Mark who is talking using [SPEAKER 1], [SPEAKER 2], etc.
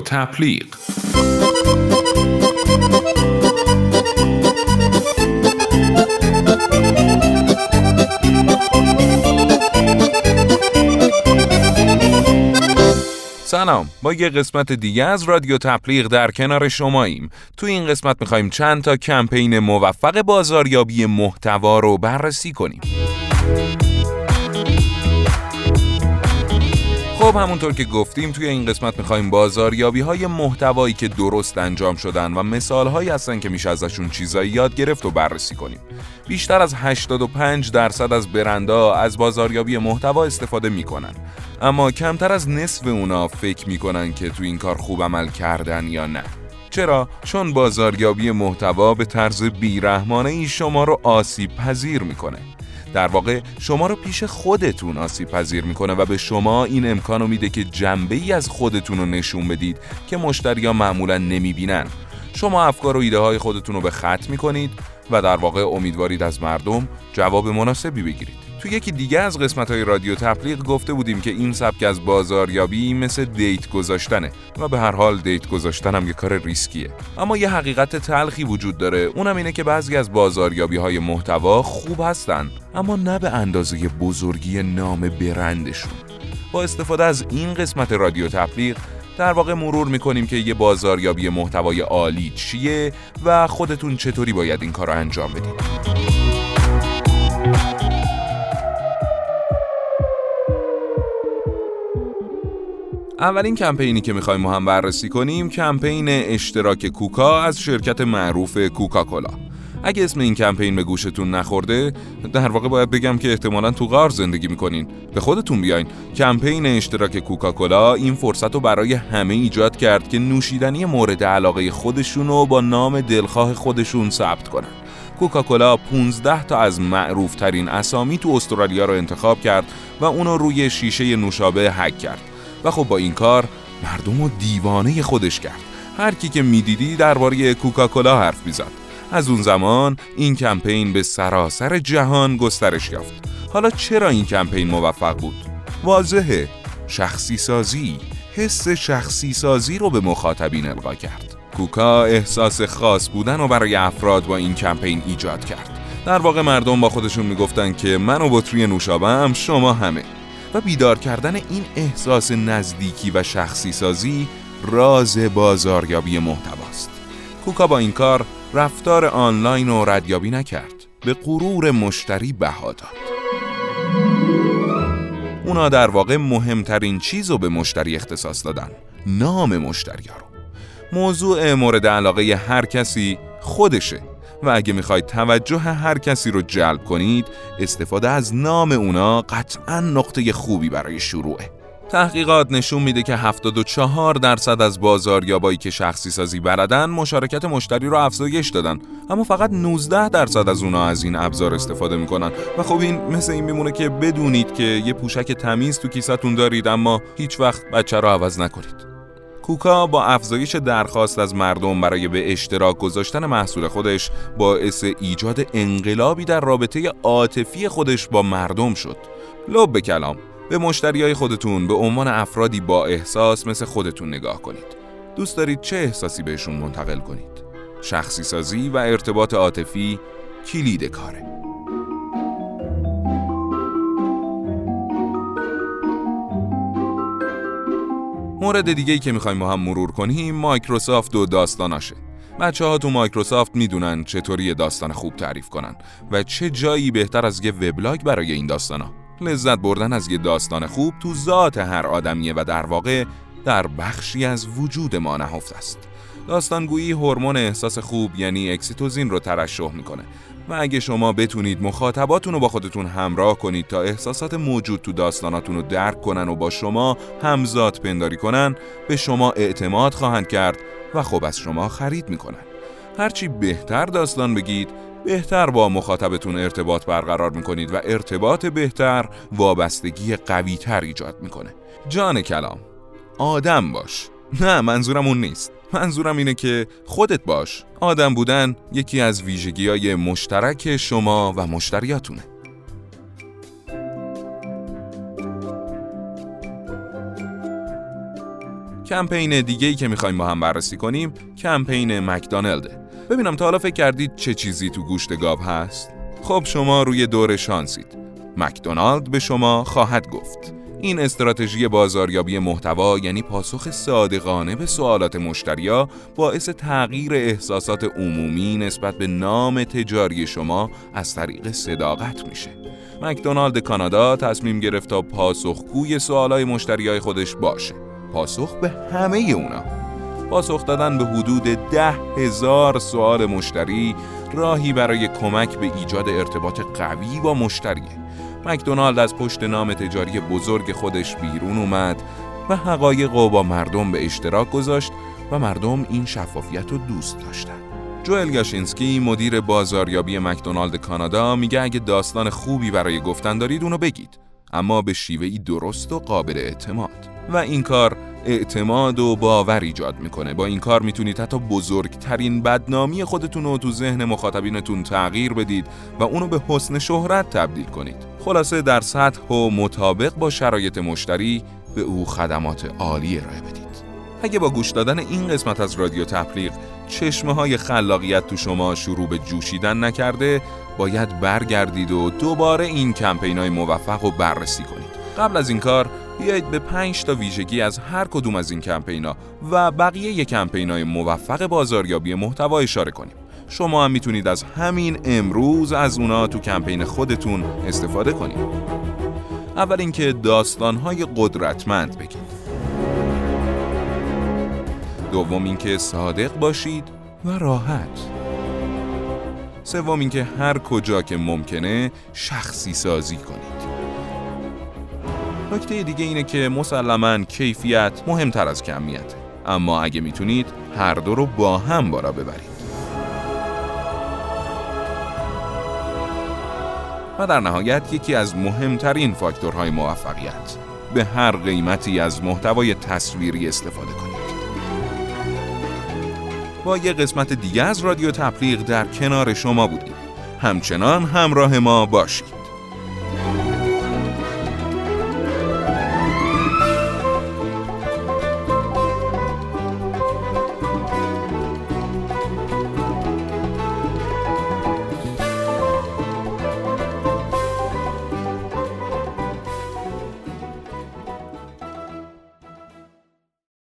[SPEAKER 1] تبلیغ. سلام با یه قسمت دیگه از رادیو تبلیغ در کنار شماییم. تو این قسمت می‌خوایم چند تا کمپین موفق بازاریابی محتوا رو بررسی کنیم. خب همونطور که گفتیم توی این قسمت می‌خوایم بازاریابی های محتوایی که درست انجام شدن و مثال هایی هستن که میشه ازشون چیزایی یاد گرفت و بررسی کنیم. بیشتر از 85 درصد از برندا از بازاریابی محتوا استفاده می‌کنن. اما کمتر از نصف اونا فکر می‌کنن که تو این کار خوب عمل کردن یا نه. چرا؟ چون بازاریابی محتوا به طرز بیرحمانه ای شما رو آسیب پذیر می‌کنه. در واقع شما رو پیش خودتون آسیب پذیر می‌کنه و به شما این امکان رو میده که جنبه ای از خودتون رو نشون بدید که مشتری ها معمولا نمی‌بینن. شما افکار و ایده های خودتون رو به خط می‌کنید و در واقع امیدوارید از مردم جواب مناسبی بگیرید. تو یکی دیگه از قسمت های رادیو تبلیغ گفته بودیم که این سبک از بازاریابی مثل دیت گذاشتنه و به هر حال دیت گذاشتن هم یه کار ریسکیه. اما یه حقیقت تلخی وجود داره. اونم اینه که بعضی از بازاریابی های محتوا خوب هستن اما نه به اندازه بزرگی نام برندشون. با استفاده از این قسمت رادیو تبلیغ در واقع مرور می‌کنیم که یه بازاریابی محتوای عالی چیه و خودتون چطوری باید این کار رو انجام بدید. اولین کمپینی که می‌خوایم ما هم بررسی کنیم کمپین اشتراک کوکا از شرکت معروف کوکاکولا. اگه اسم این کمپین به گوشتون نخورده در واقع باید بگم که احتمالا تو غار زندگی می‌کنین. به خودتون بیاین. کمپین اشتراک کوکاکولا این فرصت رو برای همه ایجاد کرد که نوشیدنی مورد علاقه خودشون رو با نام دلخواه خودشون ثبت کنن. کوکاکولا 15 تا از معروف ترین اسامی تو استرالیا رو انتخاب کرد و اونو روی شیشه نوشابه هک کرد. و خب با این کار مردم رو دیوانه خودش کرد. هر کی که می‌دیدی درباره کوکاکولا حرف می‌زد. از اون زمان این کمپین به سراسر جهان گسترش یافت. حالا چرا این کمپین موفق بود؟ واضحه شخصی سازی حس شخصی سازی رو به مخاطبین القا کرد. کوکا احساس خاص بودن و برای افراد با این کمپین ایجاد کرد. در واقع مردم با خودشون می‌گفتن که من و بطری نوشابه هم شما همه. و بیدار کردن این احساس نزدیکی و شخصی سازی راز بازاریابی محتواست. کوکا با این کار رفتار آنلاین رو ردیابی نکرد. به غرور مشتری بها داد. اونا در واقع مهمترین چیز رو به مشتری اختصاص دادن. نام مشتری رو. موضوع مورد علاقه هر کسی خودشه و اگه می‌خواید توجه هر کسی رو جلب کنید استفاده از نام اونا قطعا نقطه خوبی برای شروعه. تحقیقات نشون میده که 74 درصد از بازاریابایی که شخصی سازی بردن مشارکت مشتری رو افزایش دادن. اما فقط 19 درصد از اونا از این ابزار استفاده می‌کنن. و خب این مثل این میمونه که بدونید که یه پوشک تمیز تو کیستون دارید اما هیچ وقت بچه رو عوض نکنید. کوکا با افزایش درخواست از مردم برای به اشتراک گذاشتن محصول خودش باعث ایجاد انقلابی در رابطه عاطفی خودش با مردم شد. لب به کلام به مشتری های خودتون به عنوان افرادی با احساس مثل خودتون نگاه کنید. دوست دارید چه احساسی بهشون منتقل کنید؟ شخصی سازی و ارتباط عاطفی کلید کاره. مورد دیگه ای که می‌خوایم با هم مرور کنیم مایکروسافت و داستاناشه. بچه ها تو مایکروسافت می‌دونن چطوری داستان خوب تعریف کنن و چه جایی بهتر از یه وبلاگ برای این داستانا. لذت بردن از یه داستان خوب تو ذات هر آدمیه و در واقع در بخشی از وجود ما نهفته است. داستانگویی هورمون احساس خوب یعنی اکسیتوزین رو ترشح می‌کنه. و اگه شما بتونید مخاطباتون رو با خودتون همراه کنید تا احساسات موجود تو داستاناتون رو درک کنن و با شما همزاد پنداری کنن به شما اعتماد خواهند کرد و خب از شما خرید می‌کنن. هرچی بهتر داستان بگید بهتر با مخاطبتون ارتباط برقرار می‌کنید و ارتباط بهتر وابستگی قویتر ایجاد می‌کنه. جان کلام آدم باش. نه منظورم اون نیست. منظورم اینه که خودت باش. آدم بودن یکی از ویژگی های مشترک شما و مشتریاتونه. کمپین دیگه ای که می‌خوایم با هم بررسی کنیم کمپین مکدانلده ببینم تا حالا فکر کردید چه چیزی تو گوشت گاو هست؟ خب شما روی دور شانسید. مکدونالد به شما خواهد گفت. این استراتژی بازاریابی محتوا یعنی پاسخ صادقانه به سوالات مشتریا باعث تغییر احساسات عمومی نسبت به نام تجاری شما از طریق صداقت میشه. مکدونالد کانادا تصمیم گرفت تا پاسخگوی سوالای مشتریای خودش باشه. پاسخ به همه اونا. پاسخ دادن به حدود ده هزار سوال مشتری راهی برای کمک به ایجاد ارتباط قوی با مشتریه. مکدونالد از پشت نام تجاری بزرگ خودش بیرون اومد و حقایق و با مردم به اشتراک گذاشت و مردم این شفافیت رو دوست داشتن. جوئل گاشینسکی مدیر بازاریابی مکدونالد کانادا میگه اگه داستان خوبی برای گفتن دارید اونو بگید اما به شیوهی درست و قابل اعتماد و این کار اعتماد و باور ایجاد می‌کنه. با این کار می‌تونید حتی بزرگترین بدنامی خودتون رو تو ذهن مخاطبینتون تغییر بدید و اونو به حسن شهرت تبدیل کنید. خلاصه در سطح و مطابق با شرایط مشتری به او خدمات عالی ارائه بدید. اگه با گوش دادن این قسمت از رادیو تبلیغ چشمه های خلاقیت تو شما شروع به جوشیدن نکرده باید برگردید و دوباره این کمپین های موفق رو بررسی کنید. قبل از این کار بیایید به 5 تا ویژگی از هر کدوم از این کمپینا و بقیه کمپینای موفق بازاریابی محتوا اشاره کنیم. شما هم می‌تونید از همین امروز از اونا تو کمپین خودتون استفاده کنید. اول اینکه داستانهای قدرتمند بگید. دوم اینکه صادق باشید و راحت. سوم اینکه هر کجا که ممکنه شخصی سازی کنید. نکته دیگه اینه که مسلما کیفیت مهمتر از کمیت. اما اگه می‌تونید هر دو رو با هم بالا ببرید. و در نهایت یکی از مهمترین فاکتورهای موفقیت به هر قیمتی از محتوای تصویری استفاده کنید. با یه قسمت دیگه از رادیو تبلیغ در کنار شما بودیم. همچنان همراه ما باشید.